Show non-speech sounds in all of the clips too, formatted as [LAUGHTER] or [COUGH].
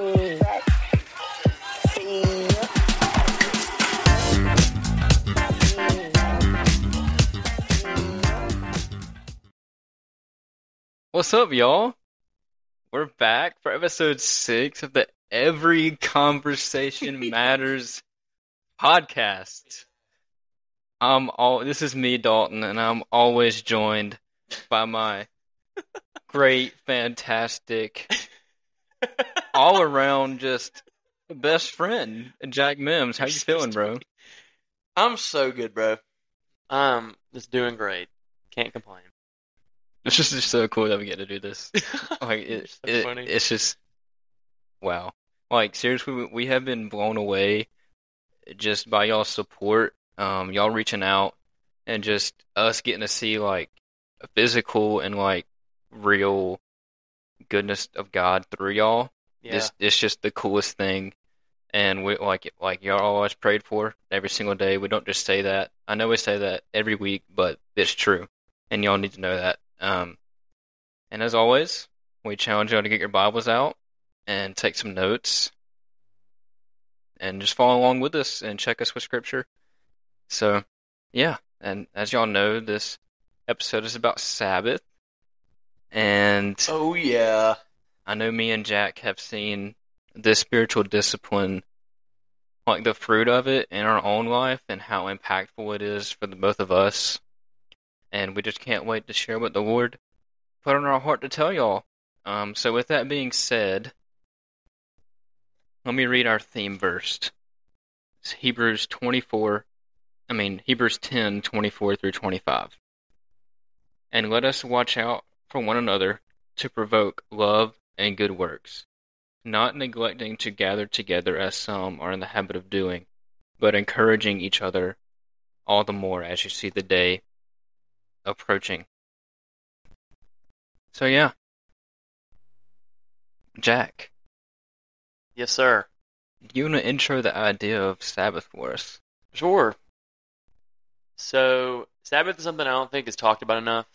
What's up, y'all? We're back for episode six of the Every Conversation [LAUGHS] Matters podcast. I'm all this is me, Dalton, and I'm always joined by my great, fantastic, [LAUGHS] all around just best friend, Jack Mims. How you feeling, bro? I'm so good, bro. I'm just doing great. Can't complain. It's just, just so cool that we get to do this. [LAUGHS] Like it, so it funny. it's just wow. Like seriously, we, we have been blown away just by y'all's support, um, y'all reaching out, and just us getting to see like physical and like real goodness of God through y'all. Yeah. It's it's just the coolest thing, and we like like y'all always prayed for every single day. We don't just say that. I know we say that every week, but it's true, and y'all need to know that. Um, and as always, we challenge y'all to get your Bibles out and take some notes, and just follow along with us and check us with Scripture. So, yeah, and as y'all know, this episode is about Sabbath, and oh yeah. I know me and Jack have seen this spiritual discipline, like the fruit of it in our own life and how impactful it is for the both of us. And we just can't wait to share what the Lord put on our heart to tell y'all. Um, so, with that being said, let me read our theme verse. It's Hebrews 24, I mean, Hebrews 10 24 through 25. And let us watch out for one another to provoke love and good works, not neglecting to gather together as some are in the habit of doing, but encouraging each other all the more as you see the day approaching. So, yeah. Jack, Yes, sir. you want to intro the idea of Sabbath for us? Sure. So Sabbath is something I don't think is talked about enough,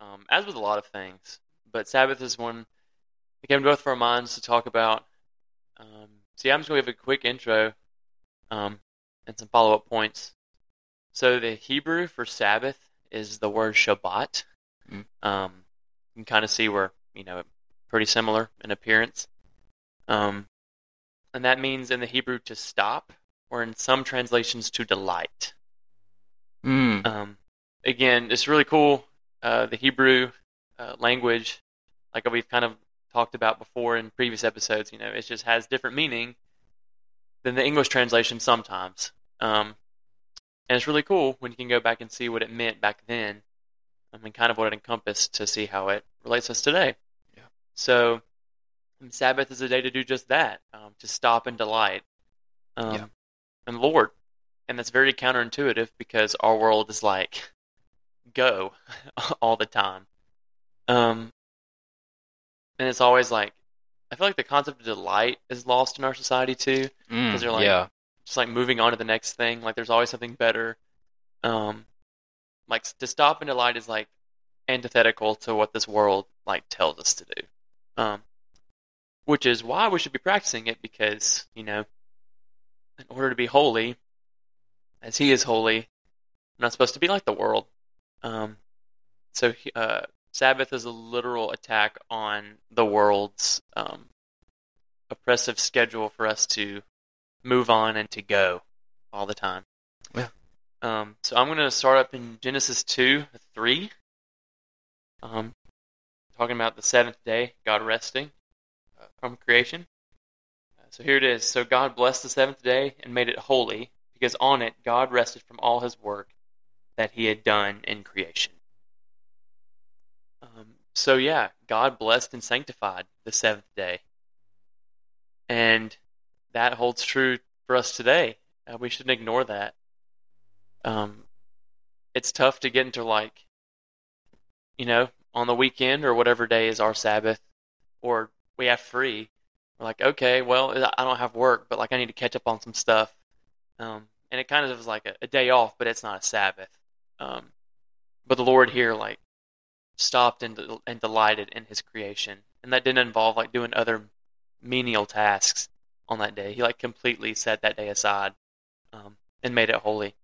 um, as with a lot of things. But Sabbath is one that came to both of our minds to talk about. Um, yeah, I'm just going to give a quick intro um, and some follow-up points. So the Hebrew for Sabbath is the word Shabbat. Mm. Um, you can kind of see where you know pretty similar in appearance. Um, and that means in the Hebrew to stop, or in some translations to delight. Mm. Um, again, it's really cool. Uh, the Hebrew uh, language, like we've kind of talked about before in previous episodes, you know, it just has different meaning than the English translation sometimes. Um, and it's really cool when you can go back and see what it meant back then. I mean, kind of what it encompassed to see how it relates to us today. Yeah. So, Sabbath is a day to do just that, um, to stop and delight. Um, Yeah. And Lord. And that's very counterintuitive because our world is like, go [LAUGHS] all the time. Um, and it's always like, I feel like the concept of delight is lost in our society too Mm, they're like- yeah. just like moving on to the next thing. Like there's always something better. Um, like to stop and delight is like antithetical to what this world like tells us to do. Um, which is why we should be practicing it because you know, in order to be holy, as He is holy, we're not supposed to be like the world. Um, so uh, Sabbath is a literal attack on the world's um, oppressive schedule for us to move on and to go all the time. Yeah. Um, so I'm going to start up in Genesis 2, 3. Um, talking about the seventh day, God resting uh, from creation. Uh, so here it is. So God blessed the seventh day and made it holy, because on it God rested from all his work that he had done in creation. So yeah, God blessed and sanctified the seventh day. And that holds true for us today. Uh, we shouldn't ignore that. Um, it's tough to get into like, you know, on the weekend or whatever day is our Sabbath, or we have free. We're like, okay, well, I don't have work, but like I need to catch up on some stuff. Um, and it kind of is like a, a day off, but it's not a Sabbath. Um, but the Lord here like stopped and and delighted in His creation, and that didn't involve like doing other menial tasks on that day. He like completely set that day aside um, and made it holy.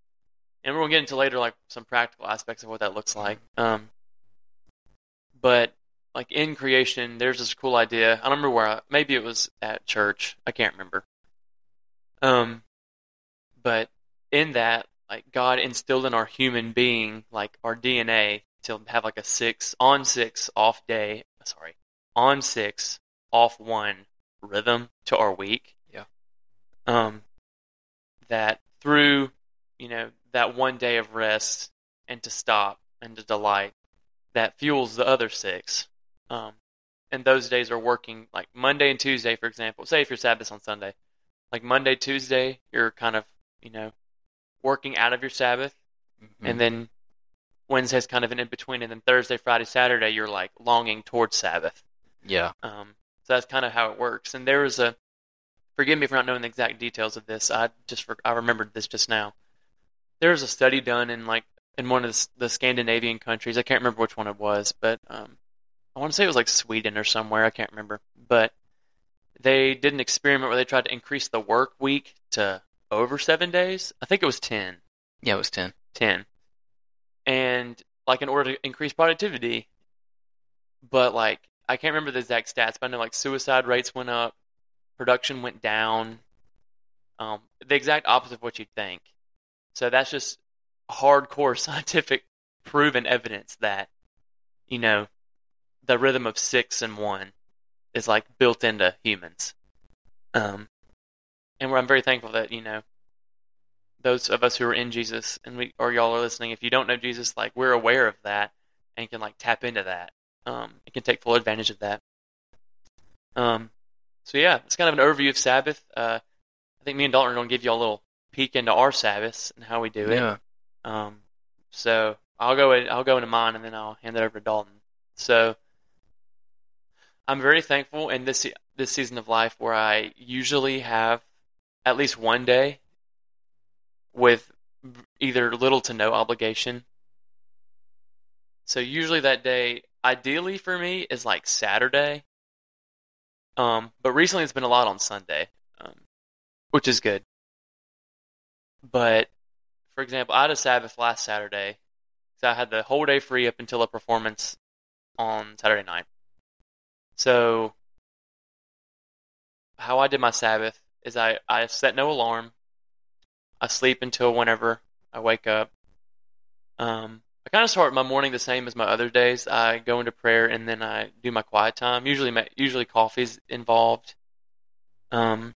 And we're gonna get into later like some practical aspects of what that looks like. Um, but like in creation, there's this cool idea. I don't remember where. I, maybe it was at church. I can't remember. Um, but in that, like God instilled in our human being, like our DNA, to have like a six on six off day. Sorry, on six off one rhythm to our week. Yeah. Um, that through you know that one day of rest and to stop and to delight that fuels the other six. Um, and those days are working like Monday and Tuesday, for example. Say if you're Sabbath on Sunday, like Monday, Tuesday, you're kind of you know working out of your Sabbath, Mm-hmm. and then Wednesday's kind of an in between, and then Thursday, Friday, Saturday, you're like longing towards Sabbath. yeah, Um, so that's kind of how it works. And there was a, forgive me for not knowing the exact details of this. I just for, I remembered this just now. There was a study done in like in one of the, the Scandinavian countries. I can't remember which one it was, but um, I want to say it was like Sweden or somewhere. I can't remember. But they did an experiment where they tried to increase the work week to over seven days. I think it was ten. yeah. It was ten. 10 and like in order to increase productivity but like i can't remember the exact stats but i know like suicide rates went up production went down um, the exact opposite of what you'd think. So that's just hardcore [LAUGHS] scientific proven evidence that you know the rhythm of six and one is like built into humans. Um, and where i'm very thankful that you know those of us who are in Jesus and we or y'all are listening, if you don't know Jesus, like we're aware of that and can like tap into that. Um, and can take full advantage of that. Um, so yeah, it's kind of an overview of Sabbath. Uh, I think me and Dalton are going to give you all a little peek into our Sabbaths and how we do it. Yeah. Um, so I'll go. In, I'll go into mine and then I'll hand it over to Dalton. So I'm very thankful in this this season of life where I usually have at least one day with either little to no obligation. So usually that day, ideally for me, is like Saturday. Um, but recently it's been a lot on Sunday, um, which is good. But for example, I had a Sabbath last Saturday, so I had the whole day free up until a performance on Saturday night. So how I did my Sabbath is I, I set no alarm. I sleep until whenever I wake up. Um, I kind of start my morning the same as my other days. I go into prayer and then I do my quiet time. Usually, usually coffee's involved. Um,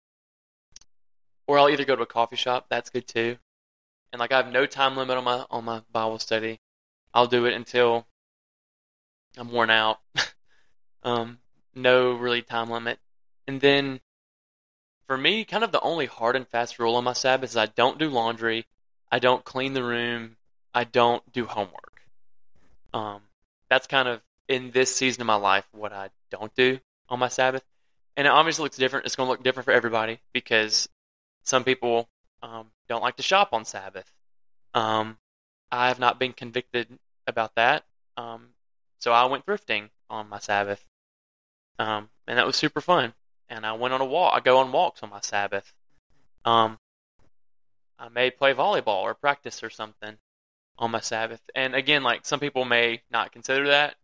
or I'll either go to a coffee shop. That's good too. And like I have no time limit on my on my Bible study. I'll do it until I'm worn out. [LAUGHS] um, no really time limit. And then for me, kind of the only hard and fast rule on my Sabbath is I don't do laundry, I don't clean the room, I don't do homework. Um, that's kind of in this season of my life what I don't do on my Sabbath, and it obviously looks different. It's going to look different for everybody because some people um, don't like to shop on Sabbath. Um, I have not been convicted about that, um, so I went thrifting on my Sabbath, um, and that was super fun and I went on a walk. I go on walks on my Sabbath. Um, I may play volleyball or practice or something on my Sabbath. And again, like some people may not consider that,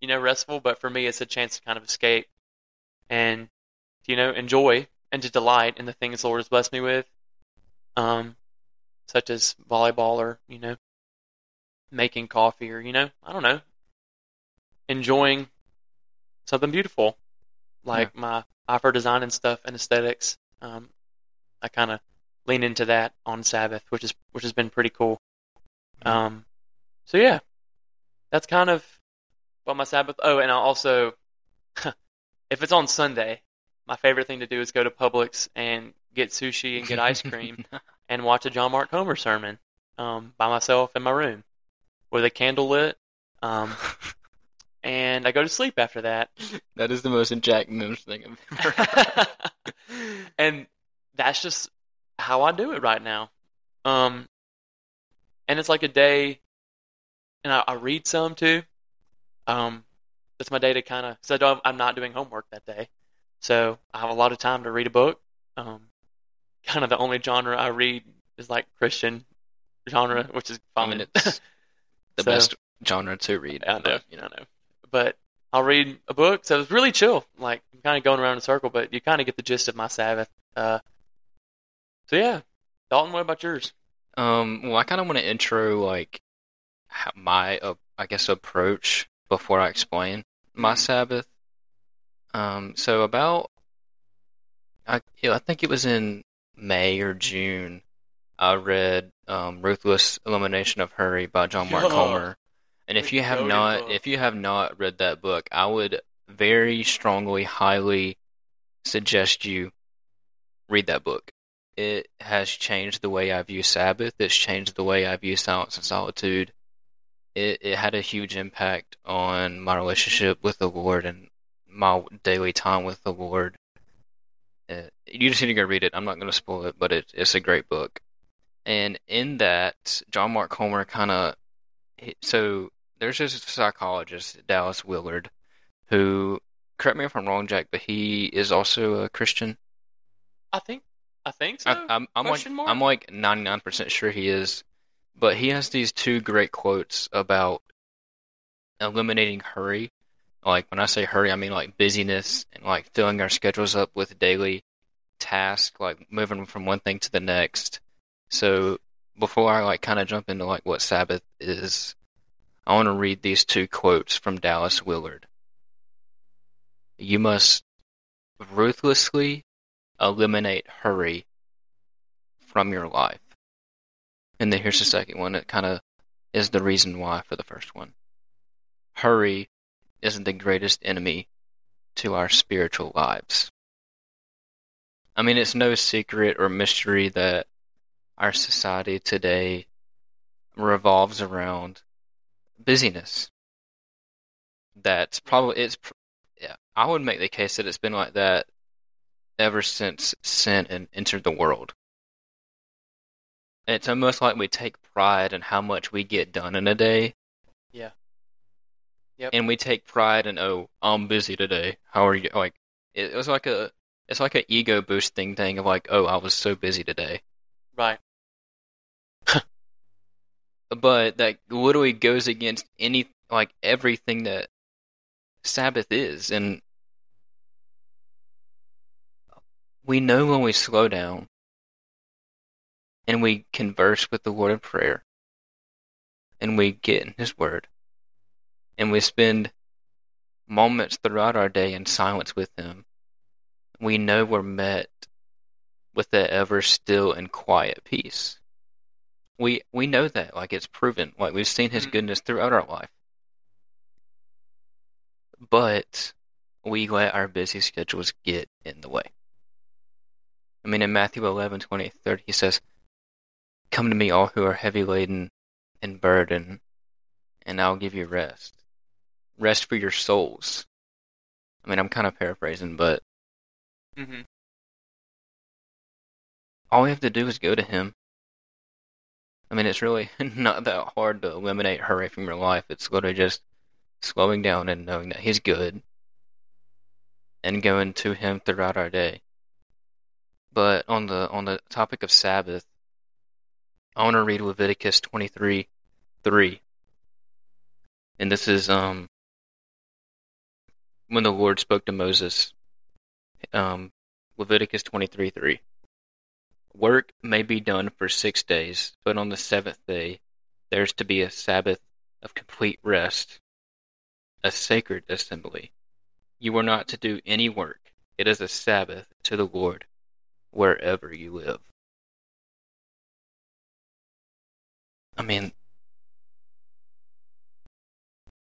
you know, restful, but for me, it's a chance to kind of escape and, you know, enjoy and to delight in the things the Lord has blessed me with, um, such as volleyball or, you know, making coffee or, you know, I don't know, enjoying something beautiful like yeah. my for design and stuff and aesthetics. Um, I kind of lean into that on Sabbath, which is which has been pretty cool. Um, so yeah, that's kind of what my Sabbath. Oh, and I also, [LAUGHS] if it's on Sunday, my favorite thing to do is go to Publix and get sushi and get ice cream [LAUGHS] and watch a John Mark Comer sermon um, by myself in my room with a candle lit. Um, [LAUGHS] and I go to sleep after that. [LAUGHS] That is the most Jack Mims thing I've ever heard. [LAUGHS] and that's just how I do it right now. Um, and it's like a day, and I, I read some too. Um, that's my day to kind of, so I'm not doing homework that day. So I have a lot of time to read a book. Um, kind of the only genre I read is like Christian genre, which is I mean, it's [LAUGHS] the So- best genre to read. I know, but, you know, I know. But I'll read a book, so it's really chill. Like I'm kind of going around in a circle, but you kind of get the gist of my Sabbath. Uh, so yeah, Dalton, what about yours? Um, well, I kind of want to intro like my, uh, I guess, approach before I explain my Mhm. Sabbath. Um, so about, I, I think it was in May or June, I read um, "Ruthless Elimination of Hurry" by John Mark Comer. And if you have not, book. if you have not read that book, I would very strongly, highly suggest you read that book. It has changed the way I view Sabbath. It's changed the way I view silence and solitude. It it had a huge impact on my relationship with the Lord and my daily time with the Lord. Uh, you just need to go read it. I'm not going to spoil it, but it, it's a great book. And in that, John Mark Comer kind of so there's this psychologist, Dallas Willard, who correct me if I'm wrong, Jack, but he is also a Christian. I think, I think so. I, I'm I'm like mark? I'm like 99% sure he is, but he has these two great quotes about eliminating hurry. Like when I say hurry, I mean like busyness and like filling our schedules up with daily tasks, like moving from one thing to the next. So before I like kind of jump into like what Sabbath is, I want to read these two quotes from Dallas Willard. You must ruthlessly eliminate hurry from your life. And then here's the second one. It kind of is the reason why for the first one. Hurry isn't the greatest enemy to our spiritual lives. I mean, it's no secret or mystery that our society today revolves around busyness. That's probably it's. Yeah, I would make the case that it's been like that ever since sin en- entered the world. It's almost like we take pride in how much we get done in a day. Yeah. Yep. And we take pride in, oh, I'm busy today. How are you? Like, it, it was like a, it's like an ego boosting thing of like, oh, I was so busy today. Right. But that literally goes against any, like, everything that Sabbath is. And we know when we slow down and we converse with the Lord in prayer and we get in His Word and we spend moments throughout our day in silence with Him, we know we're met with that ever still and quiet peace. We we know that, like it's proven, like we've seen His Mhm. goodness throughout our life. But we let our busy schedules get in the way. I mean, in Matthew 11, 20, 30, he says, Come to me, all who are heavy laden and burdened, and I'll give you rest. Rest for your souls. I mean, I'm kind of paraphrasing, but Mm-hmm. all we have to do is go to Him. I mean, it's really [LAUGHS] not that hard to eliminate hurry from your life. It's literally just slowing down and knowing that He's good and going to Him throughout our day. But on the on the topic of Sabbath, I want to read Leviticus 23 3. And this is um when the Lord spoke to Moses. Um, Leviticus 23 3. Work may be done for six days, but on the seventh day there's to be a Sabbath of complete rest, a sacred assembly. You are not to do any work. It is a Sabbath to the Lord wherever you live. I mean,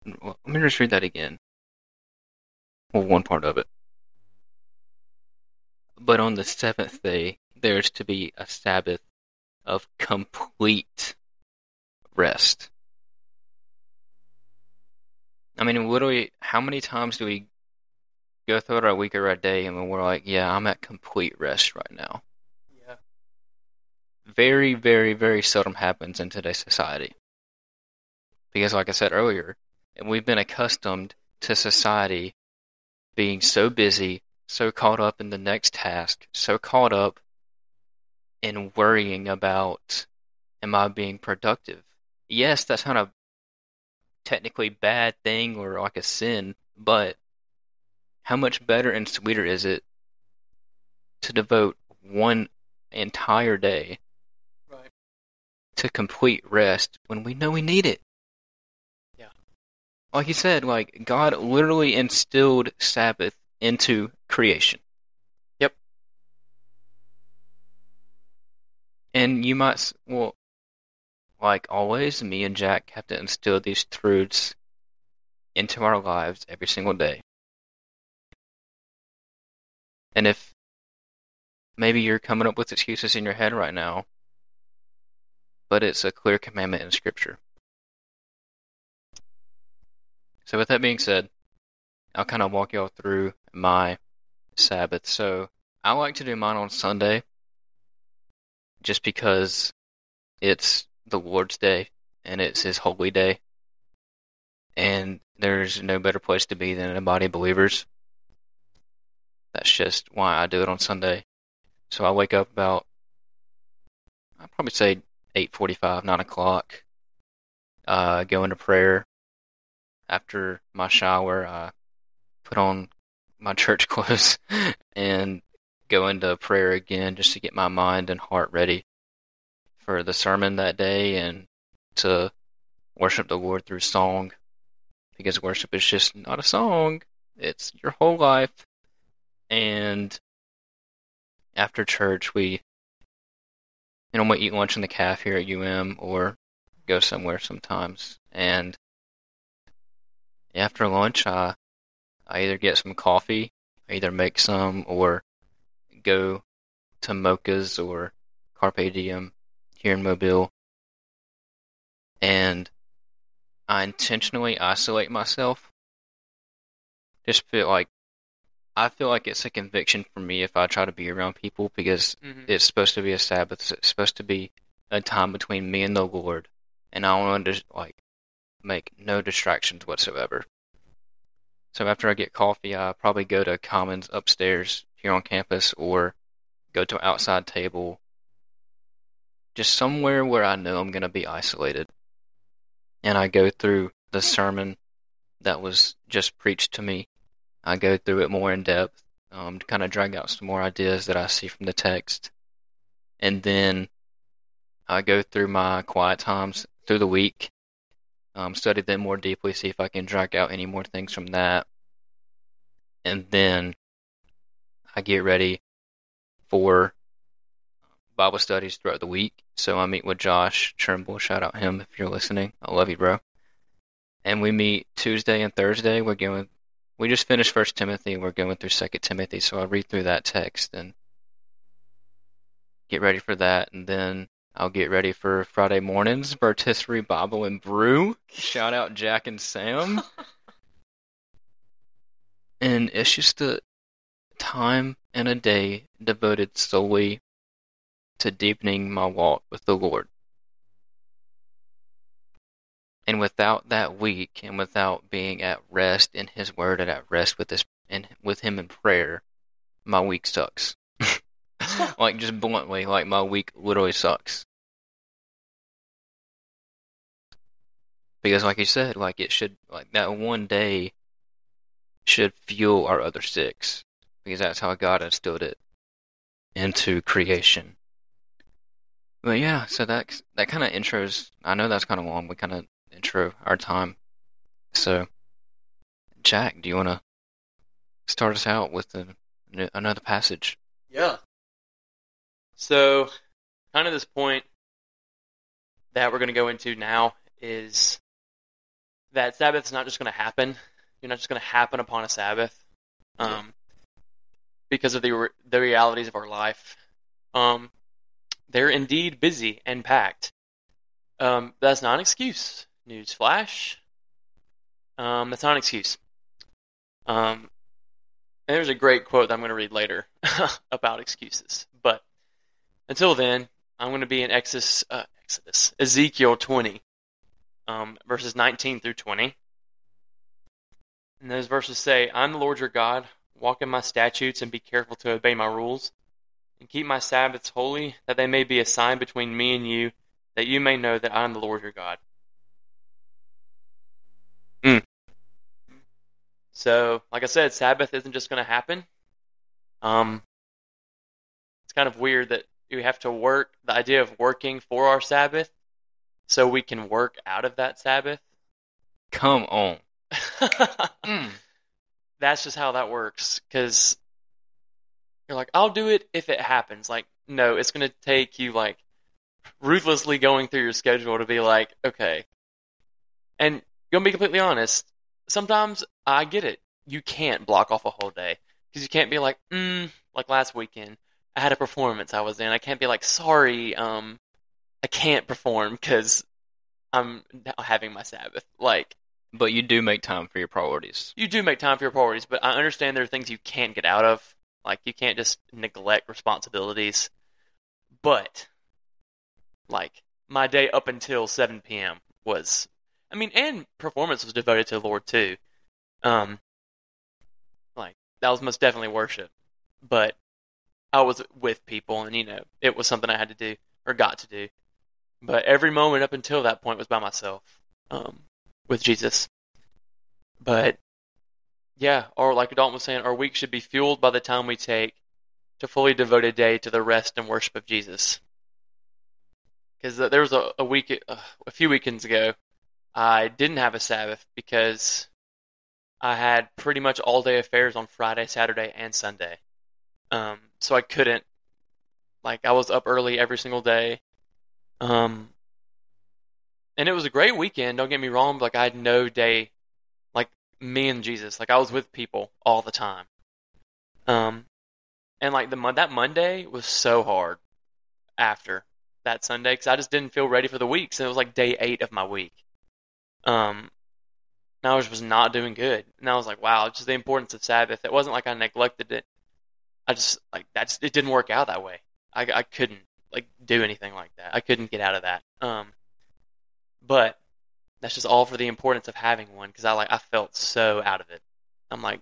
let me just read that again. Well, one part of it. But on the seventh day, there is to be a Sabbath of complete rest. I mean, literally, how many times do we go throughout our week or our day and we're like, yeah, I'm at complete rest right now? Yeah. Very, very, very seldom happens in today's society. Because, like I said earlier, we've been accustomed to society being so busy so caught up in the next task, so caught up in worrying about am I being productive? Yes, that's not a technically bad thing or like a sin, but how much better and sweeter is it to devote one entire day Right. to complete rest when we know we need it? Yeah. Like you said, like God literally instilled Sabbath into creation. And you might, well, like always, me and Jack have to instill these truths into our lives every single day. And if maybe you're coming up with excuses in your head right now, but it's a clear commandment in Scripture. So, with that being said, I'll kind of walk y'all through my Sabbath. So, I like to do mine on Sunday just because it's the Lord's Day and it's His holy day. And there's no better place to be than a body of believers. That's just why I do it on Sunday. So I wake up about, I'd probably say 8.45, 9 o'clock. Uh, go into prayer. After my shower, I put on my [LAUGHS] church clothes and go into prayer again just to get my mind and heart ready for the sermon that day and to worship the Lord through song. Because worship is just not a song, it's your whole life. And after church, we, you know, we eat lunch in the calf here at UM or go somewhere sometimes. And after lunch, I, I either get some coffee, I either make some, or go to Mocha's or Carpe Diem here in Mobile. And I intentionally isolate myself. Just feel like I feel like it's a conviction for me if I try to be around people because hmm it's supposed to be a Sabbath. It's supposed to be a time between me and the Lord, and I want to like make no distractions whatsoever. So after I get coffee, I probably go to Commons upstairs here on campus, or go to an outside table, just somewhere where I know I'm going to be isolated, and I go through the sermon that was just preached to me. I go through it more in depth um, to kind of drag out some more ideas that I see from the text. And then I go through my quiet times through the week, um, study them more deeply, see if I can drag out any more things from that. And then I get ready for um, Bible studies throughout the week. So I meet with Josh Trimble. Shout out him if you're listening. I love you, bro. And we meet Tuesday and Thursday. We're going we just finished First Timothy. We're going through Second Timothy, so I'll read through that text and get ready for that, and then I'll get ready for Friday mornings, Vertisserie Bible and Brew. Shout out Jack and Sam. [LAUGHS] and it's just a time and a day devoted solely to deepening my walk with the Lord. And without that week, and without being at rest in His Word and at rest with this and with Him in prayer, my week sucks. [LAUGHS] like just bluntly, like my week literally sucks. Because, like you said, like it should, like that one day should fuel our other six, because that's how God instilled it into creation. But yeah, so that that kind of intros. I know that's kind of long. We kind of intro our time. So, Jack, do you want to start us out with a, another passage? Yeah. So, kind of this point that we're going to go into now is that Sabbath is not just going to happen. You're not just going to happen upon a Sabbath, um, because of the re- the realities of our life. Um, they're indeed busy and packed. Um, that's not an excuse. Newsflash. Um, that's not an excuse. Um, there's a great quote that I'm going to read later [LAUGHS] about excuses. But until then, I'm going to be in Exodus, uh, Exodus Ezekiel 20, um, verses 19 through 20. And those verses say, I'm the Lord your God, walk in my statutes, and be careful to obey my rules, and keep my Sabbaths holy, that they may be a sign between me and you, that you may know that I am the Lord your God. Mm. So, like I said, Sabbath isn't just going to happen. Um, it's kind of weird that we have to work, the idea of working for our Sabbath, so we can work out of that Sabbath. Come on. [LAUGHS] Mm. That's just how that works. Because you're like, I'll do it if it happens. Like, no, it's going to take you like ruthlessly going through your schedule to be like, okay. And gonna be completely honest, sometimes I get it. You can't block off a whole day because you can't be like, mm, like last weekend, I had a performance I was in. I can't be like, sorry, um, I can't perform because I'm having my Sabbath. Like, But you do make time for your priorities. you do make time for your priorities, but I understand there are things you can't get out of. Like you can't just neglect responsibilities. But like my day up until 7 p.m. was I mean, and performance was devoted to the Lord too. Um like that was most definitely worship. But I was with people and you know, it was something I had to do or got to do. But every moment up until that point was by myself. Um with Jesus. But yeah, or like Dalton was saying, our week should be fueled by the time we take to fully devote a day to the rest and worship of Jesus. Because there was a, a week, uh, a few weekends ago, I didn't have a Sabbath because I had pretty much all day affairs on Friday, Saturday, and Sunday. Um, so I couldn't, like, I was up early every single day. Um, and it was a great weekend. Don't get me wrong. But like I had no day, like me and Jesus. Like I was with people all the time. Um, and like the that Monday was so hard after that Sunday because I just didn't feel ready for the week. So it was like day eight of my week. Um, and I was was not doing good. And I was like, wow, just the importance of Sabbath. It wasn't like I neglected it. I just like that. Just, it didn't work out that way. I I couldn't like do anything like that. I couldn't get out of that. Um. But that's just all for the importance of having one because I like I felt so out of it. I'm like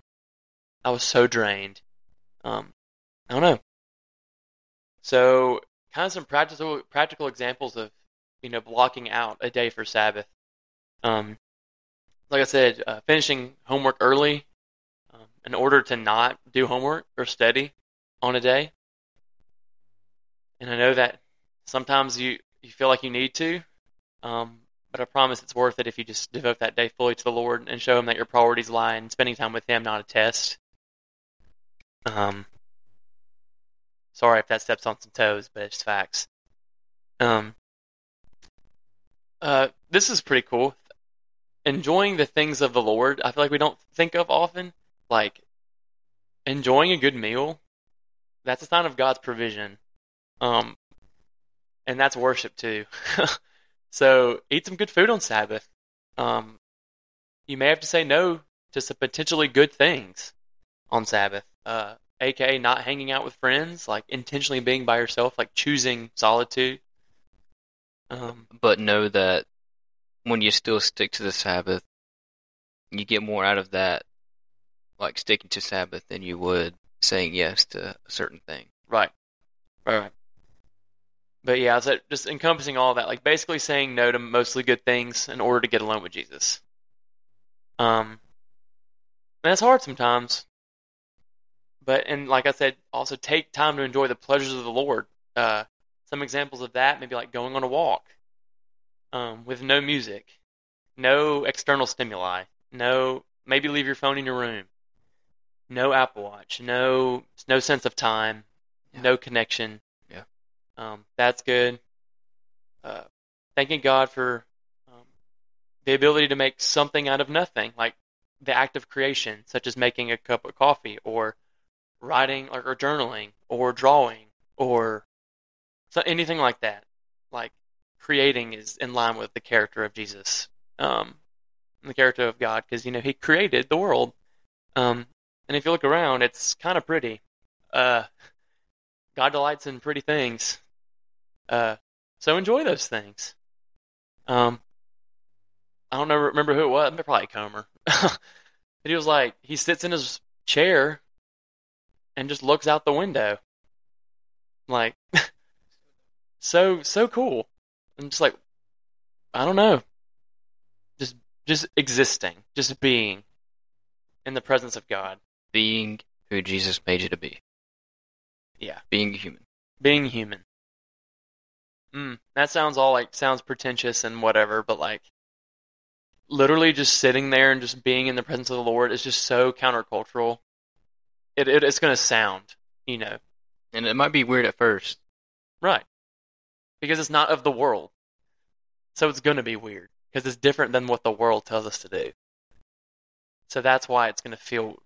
I was so drained. Um, I don't know. So kind of some practical practical examples of you know blocking out a day for Sabbath. Um, like I said, uh, finishing homework early um, in order to not do homework or study on a day. And I know that sometimes you you feel like you need to, um, but I promise it's worth it if you just devote that day fully to the Lord and show Him that your priorities lie in spending time with Him, not a test. Um, sorry if that steps on some toes, but it's facts. Um, uh, this is pretty cool. Enjoying the things of the Lord, I feel like we don't think of often. Like enjoying a good meal, that's a sign of God's provision. Um, and that's worship too. [LAUGHS] So eat some good food on Sabbath. Um, you may have to say no to some potentially good things on Sabbath. Uh, aka not hanging out with friends, like intentionally being by yourself, like choosing solitude. Um, But know that when you still stick to the Sabbath, you get more out of that, like sticking to Sabbath, than you would saying yes to a certain thing. right, right, right. But yeah, so just encompassing all that, like basically saying no to mostly good things in order to get alone with Jesus. Um, and that's hard sometimes. But and like I said, also take time to enjoy the pleasures of the Lord. Uh, some examples of that, maybe like going on a walk, um, with no music, no external stimuli, no maybe leave your phone in your room, no Apple Watch, no no sense of time, Yeah. no connection. Um, that's good. Uh, thanking God for um, the ability to make something out of nothing, like the act of creation, such as making a cup of coffee or writing or, or journaling or drawing or so anything like that. Like creating is in line with the character of Jesus, um, the character of God, because you know He created the world. Um, and if you look around, it's kind of pretty. Uh, God delights in pretty things. Uh, so enjoy those things. Um, I don't know, remember who it was. Probably Comer. [LAUGHS] but he was like, he sits in his chair and just looks out the window. Like, [LAUGHS] so so cool. I'm just like, I don't know, just just existing, just being in the presence of God, Being who Jesus made you to be. Yeah. Being human. being human. Mm, that sounds all like sounds pretentious and whatever, but like literally just sitting there and just being in the presence of the Lord is just so countercultural. It, it it's gonna sound, you know, And it might be weird at first. right because it's not of the world, so it's gonna be weird because it's different than what the world tells us to do. So that's why it's gonna feel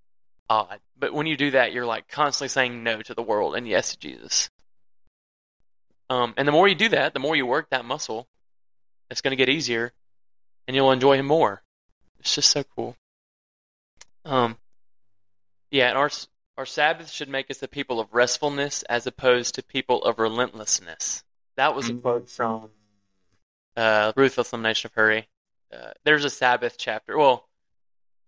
odd. But when you do that, you're like constantly saying no to the world and yes to Jesus. Um, and the more you do that, the more you work that muscle, it's going to get easier, and you'll enjoy him more. It's just so cool. Um, yeah, and our our Sabbath should make us the people of restfulness as opposed to people of relentlessness. That was a quote from uh, Ruthless Elimination of Hurry. Uh, there's a Sabbath chapter. Well,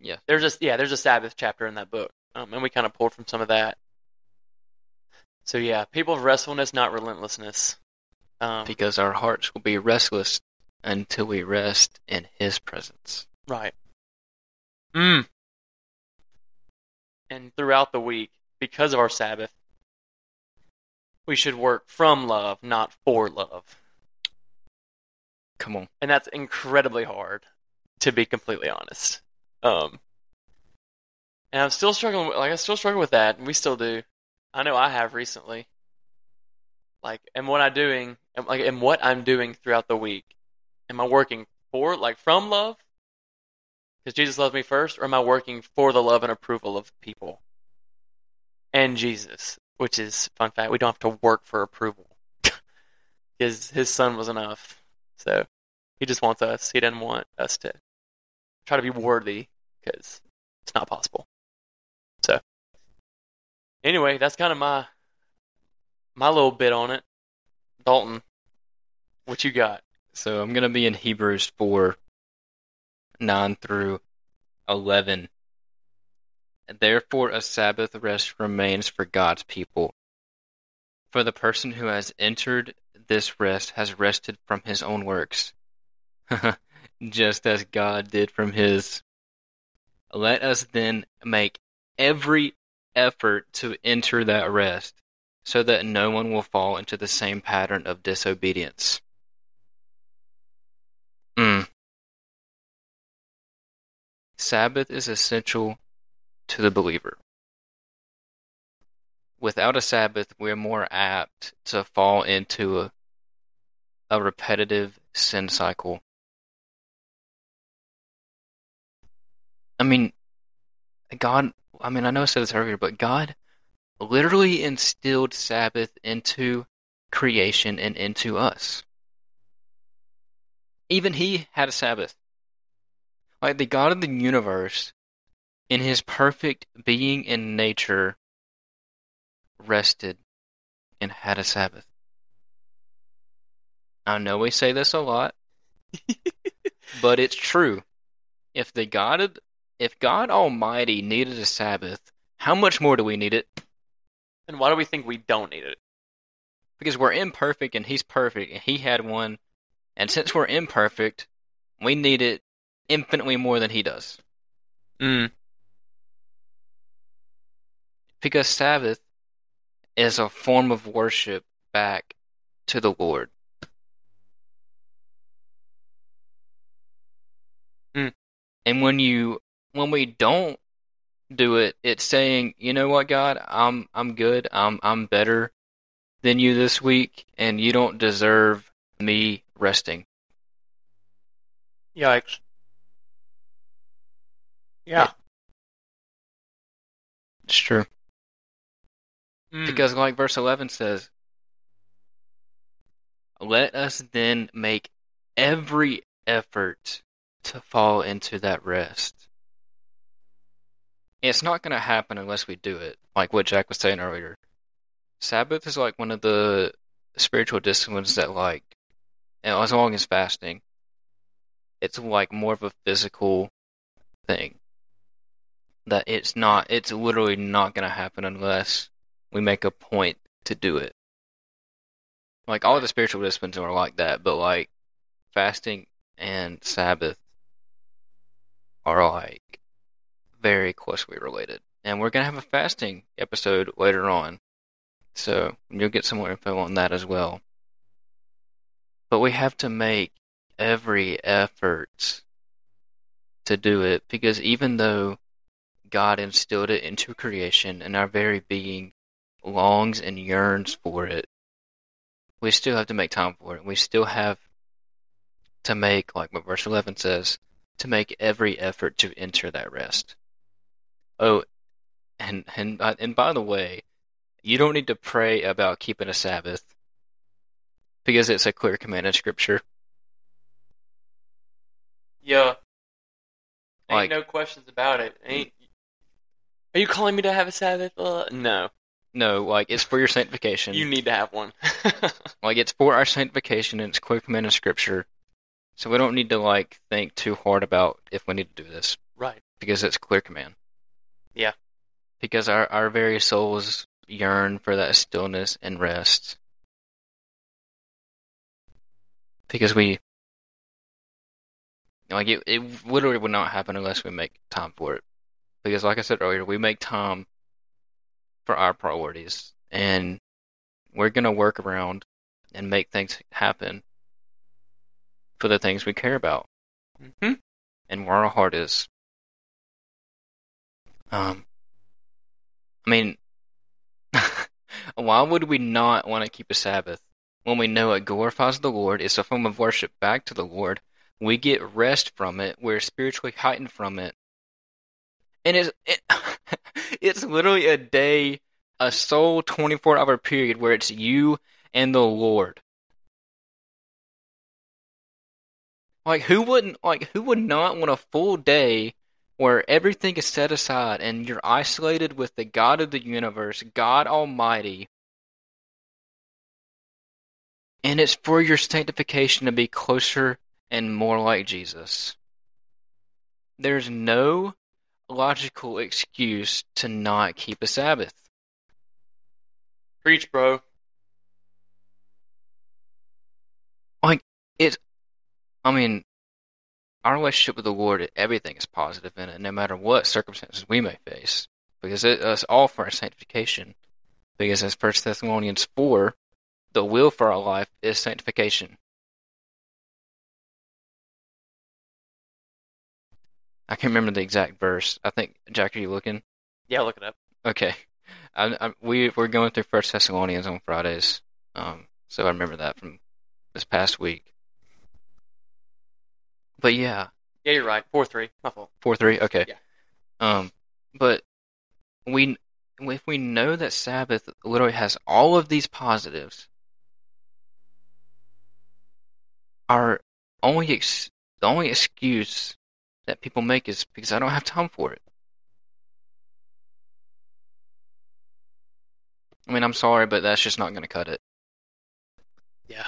Yeah. there's a yeah, there's a Sabbath chapter in that book, um, and we kind of pulled from some of that. So yeah, people of restfulness, not relentlessness. Um, Because our hearts will be restless until we rest in His presence. right. Mm. And throughout the week, because of our Sabbath, we should work from love, not for love. Come on. and that's incredibly hard to be completely honest um and i'm still struggling with, like i still struggle with that and we still do i know i have recently. Like and what i'm doing like and what i'm doing throughout the week. Am i working for like from love? Because jesus loves me first or am i working for the love and approval of people? And jesus which is fun fact we don't have to work for approval. [LAUGHS] Because his son was enough. So he just wants us. He doesn't want us to try to be worthy because it's not possible. Anyway, that's kind of my my little bit on it. Dalton, what you got? So I'm going to be in Hebrews 4 9 through 11. Therefore, a Sabbath rest remains for God's people. For the person who has entered this rest has rested from his own works, [LAUGHS] just as God did from his. Let us then make every effort to enter that rest, so that no one will fall into the same pattern of disobedience. Mm. Sabbath is essential to the believer. Without a Sabbath, we're more apt to fall into a, a repetitive sin cycle. I mean, God, I mean, I know I said this earlier, but God literally instilled Sabbath into creation and into us. Even He had a Sabbath. Like the God of the universe, in His perfect being and nature, rested and had a Sabbath. I know we say this a lot, [LAUGHS] but it's true. If the God of, if God Almighty needed a Sabbath, how much more do we need it? And why do we think we don't need it? Because we're imperfect and He's perfect, and He had one. And since we're imperfect, we need it infinitely more than He does. Mm. Because Sabbath is a form of worship back to the Lord. Mm. And when you when we don't do it, it's saying, you know what, God, I'm I'm good. I'm I'm better than you this week, and you don't deserve me resting. Yikes. Yeah. It's true. Mm. Because, like verse 11 says, let us then make every effort to fall into that rest. It's not going to happen unless we do it, like what Jack was saying earlier. Sabbath is like one of the spiritual disciplines that, like, as long as fasting, it's like more of a physical thing. That it's not, it's literally not going to happen unless we make a point to do it. Like all the spiritual disciplines are like that, but like fasting and Sabbath are like very closely related. And we're gonna have a fasting episode later on. So you'll get some more info on that as well. But we have to make every effort to do it because even though God instilled it into creation and our very being longs and yearns for it, we still have to make time for it. We still have to make, like what verse 11 says, to make every effort to enter that rest. Oh, and and uh, and by the way, you don't need to pray about keeping a Sabbath because it's a clear command in Scripture. Yeah. Ain't Like- no questions about it. Ain't. Are you calling me to have a Sabbath? Uh, no. No, like it's for your sanctification. You need to have one. [LAUGHS] Like it's for our sanctification and it's clear command in Scripture. So we don't need to like think too hard about if we need to do this right. because it's clear command. Yeah. Because our our very souls yearn for that stillness and rest. Because we like it, it literally would not happen unless we make time for it. Because like I said earlier, we make time for our priorities and we're gonna work around and make things happen for the things we care about hmm and where our heart is. Um, I mean, [LAUGHS] why would we not want to keep a Sabbath when we know it glorifies the Lord? It's a form of worship back to the Lord. We get rest from it. We're spiritually heightened from it, and it's it, [LAUGHS] it's literally a day, a sole twenty four hour period where it's you and the Lord. Like who wouldn't like who would not want a full day where everything is set aside and you're isolated with the God of the universe, God Almighty. And it's for your sanctification to be closer and more like Jesus. There's no logical excuse to not keep a Sabbath. Preach, bro. Like, it's, I mean, our relationship with the Lord, everything is positive in it, no matter what circumstances we may face, because it, it's all for our sanctification. Because as First Thessalonians four, the will for our life is sanctification. I can't remember the exact verse. I think Jack, are you looking? Yeah, look it up. Okay, I, I, we we're going through First Thessalonians on Fridays, um, so I remember that from this past week. But yeah, Yeah, you're right. Four three. My fault. Four three. Okay. Yeah. Um, but we if we know that Sabbath literally has all of these positives, our only ex- the only excuse that people make is because I don't have time for it. I mean, I'm sorry, but that's just not going to cut it. Yeah.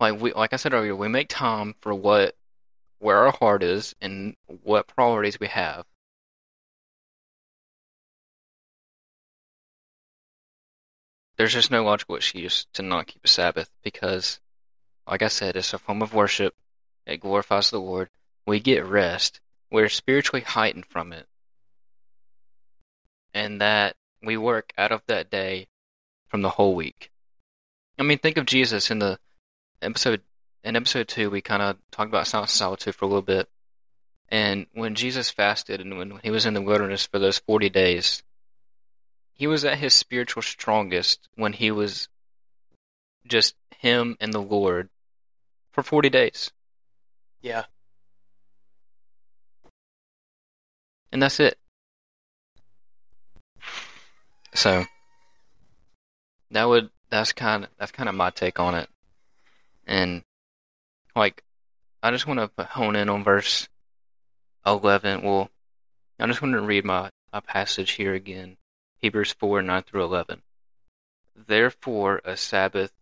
Like we, like I said earlier, we make time for what, where our heart is, and what priorities we have. There's just no logical excuse to not keep a Sabbath because, like I said, it's a form of worship. It glorifies the Lord. We get rest. We're spiritually heightened from it. And that we work out of that day from the whole week. I mean, think of Jesus in the episode in episode two. We kind of talked about silence and solitude for a little bit, and when Jesus fasted and when he was in the wilderness for those forty days, he was at his spiritual strongest when he was just him and the Lord for forty days, Yeah. and that's it. So that would that's kind of that's kind of my take on it, and like I just want to hone in on verse eleven. Well, I just want to read my, my passage here again, Hebrews four nine through eleven. Therefore, a Sabbath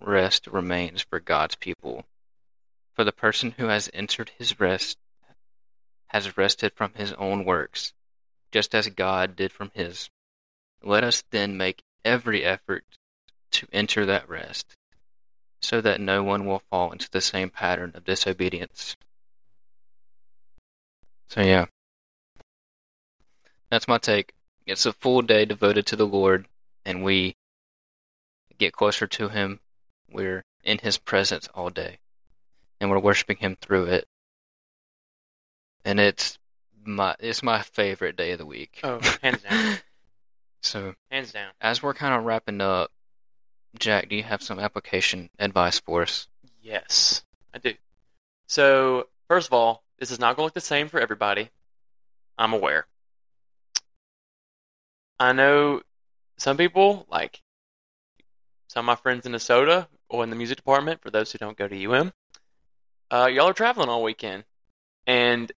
rest remains for God's people. For the person who has entered his rest has rested from his own works, just as God did from his. Let us then make every effort to enter that rest, so that no one will fall into the same pattern of disobedience. So, yeah. That's my take. It's a full day devoted to the Lord, and we get closer to Him. We're in His presence all day, and we're worshiping Him through it. And it's my it's my favorite day of the week. Oh, hands down. [LAUGHS] so, hands down. as we're kind of wrapping up, Jack, do you have some application advice for us? Yes, I do. So, first of all, this is not going to look the same for everybody. I'm aware. I know some people, like some of my friends in Minnesota or in the music department, for those who don't go to UM, uh, y'all are traveling all weekend. And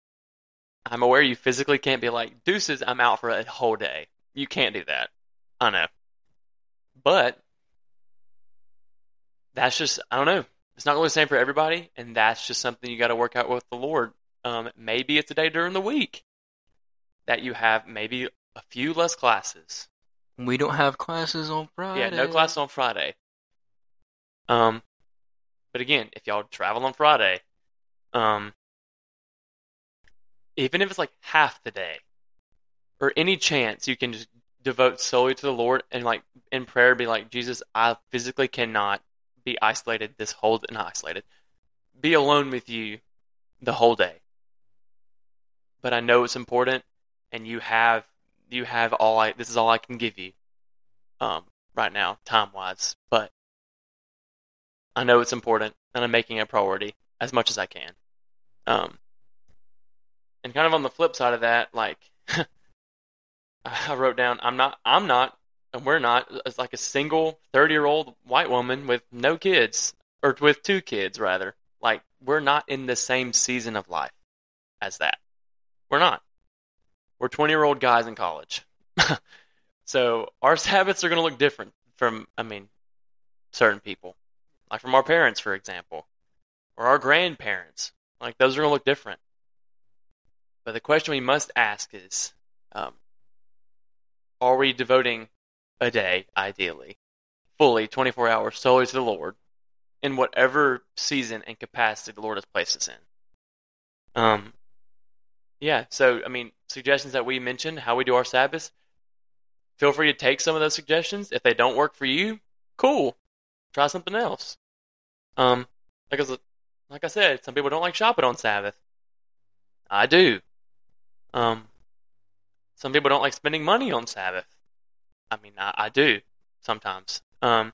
I'm aware you physically can't be like, deuces, I'm out for a whole day. You can't do that. I know. But that's just, I don't know. It's not really the same for everybody. And that's just something you got to work out with the Lord. Um, maybe it's a day during the week that you have maybe a few less classes. We don't have classes on Friday. Yeah, no class on Friday. Um, but again, if y'all travel on Friday, um, even if it's like half the day, or any chance you can just devote solely to the Lord and like in prayer, be like, Jesus, I physically cannot be isolated this whole not isolated, be alone with you the whole day. But I know it's important, and you have you have all I this is all I can give you, um, right now time wise. But I know it's important, and I'm making it a priority as much as I can. Um, and kind of on the flip side of that, like [LAUGHS] I wrote down, I'm not, I'm not, and we're not, as like a single 30 year old white woman with no kids, or with two kids rather. Like we're not in the same season of life as that. We're not. We're 20 year old guys in college. [LAUGHS] so our habits are going to look different from, I mean, certain people. Like from our parents, for example, or our grandparents. Like those are going to look different. But the question we must ask is um, Are we devoting a day, ideally, fully 24 hours solely to the Lord in whatever season and capacity the Lord has placed us in? Um, yeah, so, I mean, suggestions that we mentioned, how we do our Sabbath, feel free to take some of those suggestions. If they don't work for you, cool. Try something else. Um, I, like I said, some people don't like shopping on Sabbath. I do. Um, some people don't like spending money on Sabbath. I mean, I, I do sometimes. Um,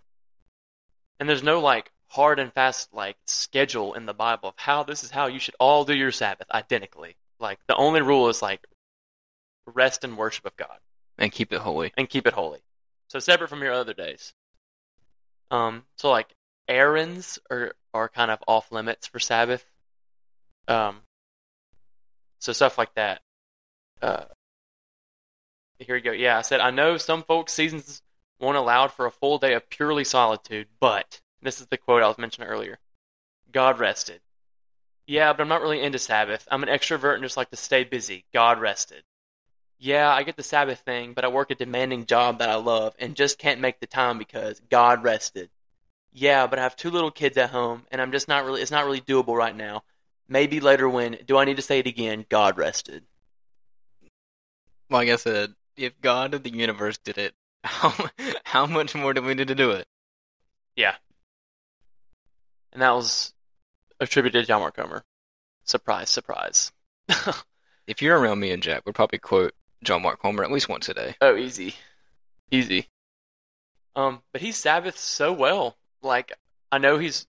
and there's no like hard and fast like schedule in the Bible of how this is how you should all do your Sabbath identically. Like the only rule is like rest and worship of God and keep it holy. and keep it holy. So separate from your other days. Um, so like errands are are kind of off limits for Sabbath. Um, so stuff like that. Uh, here we go. Yeah, I said I know some folks' seasons won't allow for a full day of purely solitude, but this is the quote I was mentioning earlier. God rested. Yeah, but I'm not really into Sabbath. I'm an extrovert and just like to stay busy. God rested. Yeah, I get the Sabbath thing, but I work a demanding job that I love and just can't make the time because God rested. Yeah, but I have two little kids at home and I'm just not really it's not really doable right now. Maybe later when do I need to say it again? God rested. Well, I guess said, if God of the universe did it, [LAUGHS] how how much more do we need to do it? Yeah. And that was attributed to John Mark Comer. Surprise, surprise. [LAUGHS] If you're around me and Jack, we'd probably quote John Mark Comer at least once a day. Oh, easy. Easy. Um, but he Sabbaths so well. Like, I know he's,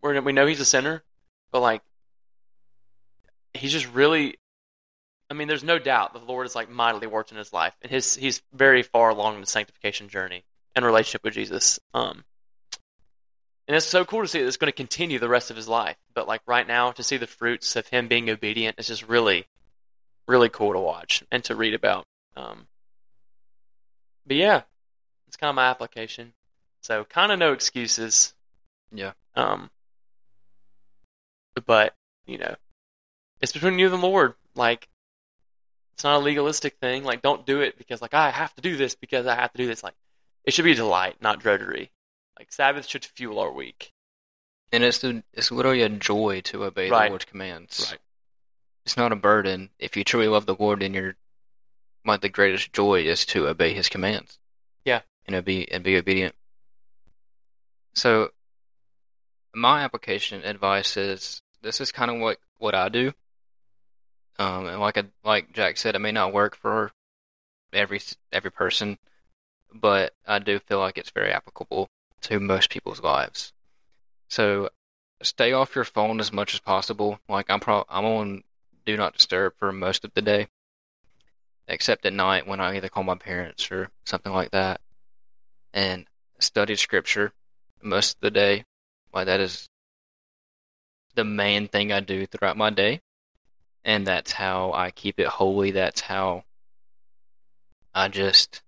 we're, we know he's a sinner, but like, he's just really, I mean, there's no doubt the Lord is like mightily worked in his life, and his he's very far along in the sanctification journey and relationship with Jesus. Um, and it's so cool to see that it's going to continue the rest of his life. But like right now, to see the fruits of him being obedient is just really, really cool to watch and to read about. Um, but yeah, it's kind of my application. So kind of no excuses. Yeah. Um, but you know, it's between you and the Lord. Like, it's not a legalistic thing. Like, don't do it because like I have to do this because I have to do this. Like, it should be a delight, not drudgery. Like Sabbath should fuel our week. And it's the, it's literally a joy to obey Right. the Lord's commands. Right. It's not a burden. If you truly love the Lord, then your like the greatest joy is to obey His commands. Yeah. And be and be obedient. So, my application advice is this is kind of what what I do. Um, and like I, like Jack said, it may not work for every every person, but I do feel like it's very applicable to most people's lives. So stay off your phone as much as possible. Like I'm pro- I'm on do not disturb for most of the day, except at night when I either call my parents or something like that, and study scripture most of the day. Like that is the main thing I do throughout my day, and that's how I keep it holy. That's how I just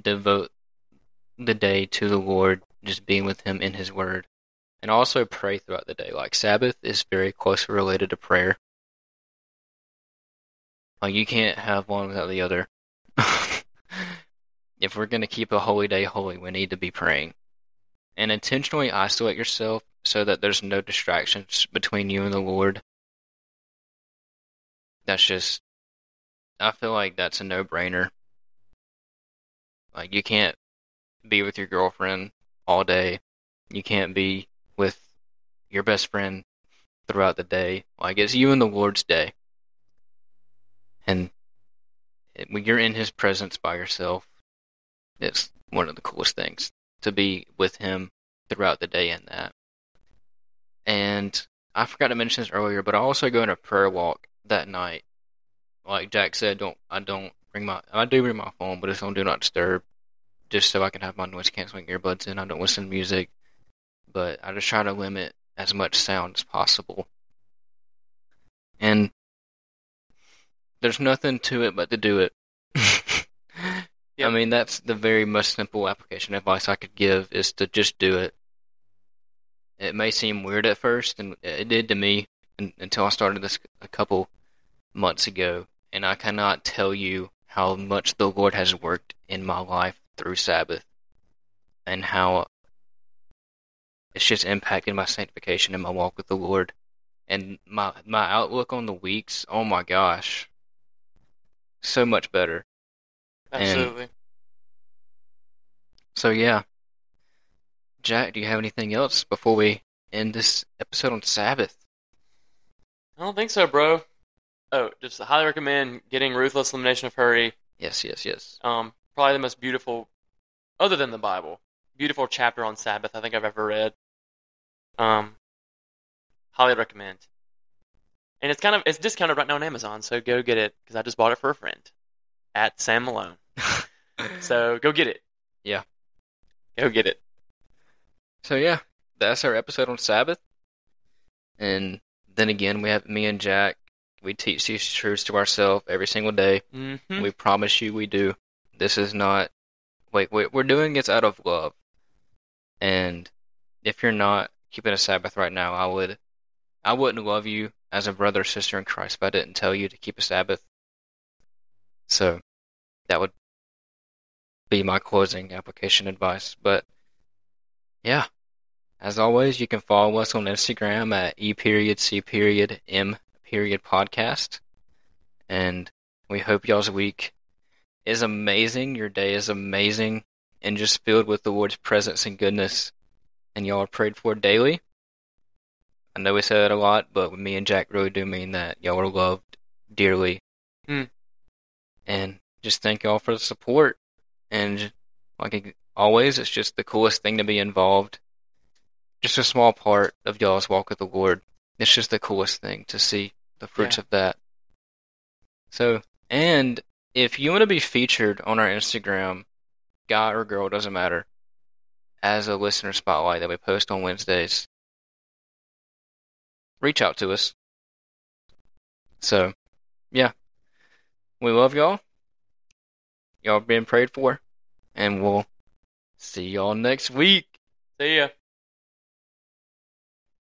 devote the day to the Lord, just being with Him in His Word and also pray throughout the day. Like Sabbath is very closely related to prayer. Like you can't have one without the other. [LAUGHS] if we're going to keep a holy day holy, we need to be praying. And intentionally isolate yourself so that there's no distractions between you and the Lord. That's just I feel like that's a no-brainer. Like you can't be with your girlfriend all day. You can't be with your best friend throughout the day. Like it's you and the Lord's day, and when you're in His presence by yourself, it's one of the coolest things to be with Him throughout the day in that. And I forgot to mention this earlier, but I also go on a prayer walk that night. Like Jack said, don't I don't bring my I do bring my phone, but it's on do not disturb, just so I can have my noise canceling earbuds in. I don't listen to music but I just try to limit as much sound as possible. And there's nothing to it but to do it. [LAUGHS] I mean, that's the very most simple application advice I could give is to just do it. It may seem weird at first, and it did to me un- until I started this a couple months ago. And I cannot tell you how much the Lord has worked in my life through Sabbath and how it's just impacted my sanctification and my walk with the Lord. And my my outlook on the weeks, oh my gosh. So much better. And- Absolutely. So yeah. Jack, do you have anything else before we end this episode on Sabbath? I don't think so, bro. Oh, just highly recommend getting Ruthless Elimination of Hurry. Yes, yes, yes. Um, probably the most beautiful, other than the Bible, beautiful chapter on Sabbath I think I've ever read. Um, highly recommend. And it's kind of it's discounted right now on Amazon, so go get it because I just bought it for a friend at Sam Malone. [LAUGHS] So go get it. Yeah. Go get it. So yeah, that's our episode on Sabbath. And then again, we have me and Jack. We teach these truths to ourselves every single day. Mm-hmm. We promise you we do. This is not like we- we're doing this out of love. And if you're not keeping a Sabbath right now, I would I wouldn't love you as a brother or sister in Christ if I didn't tell you to keep a Sabbath. So that would be my closing application advice. But yeah. As always, you can follow us on Instagram at E period C period M period podcast. And we hope y'all's week is amazing. Your day is amazing and just filled with the Lord's presence and goodness. And y'all are prayed for daily. I know we say that a lot, but me and Jack really do mean that. Y'all are loved dearly. Hmm. And just thank y'all for the support. And like always, it's just the coolest thing to be involved. Just a small part of y'all's walk with the Lord. It's just the coolest thing to see the fruits Yeah. of that. So, and if you want to be featured on our Instagram, guy or girl, doesn't matter, as a listener spotlight that we post on Wednesdays, reach out to us. So, yeah. We love y'all. Y'all being prayed for. And we'll see y'all next week. See ya.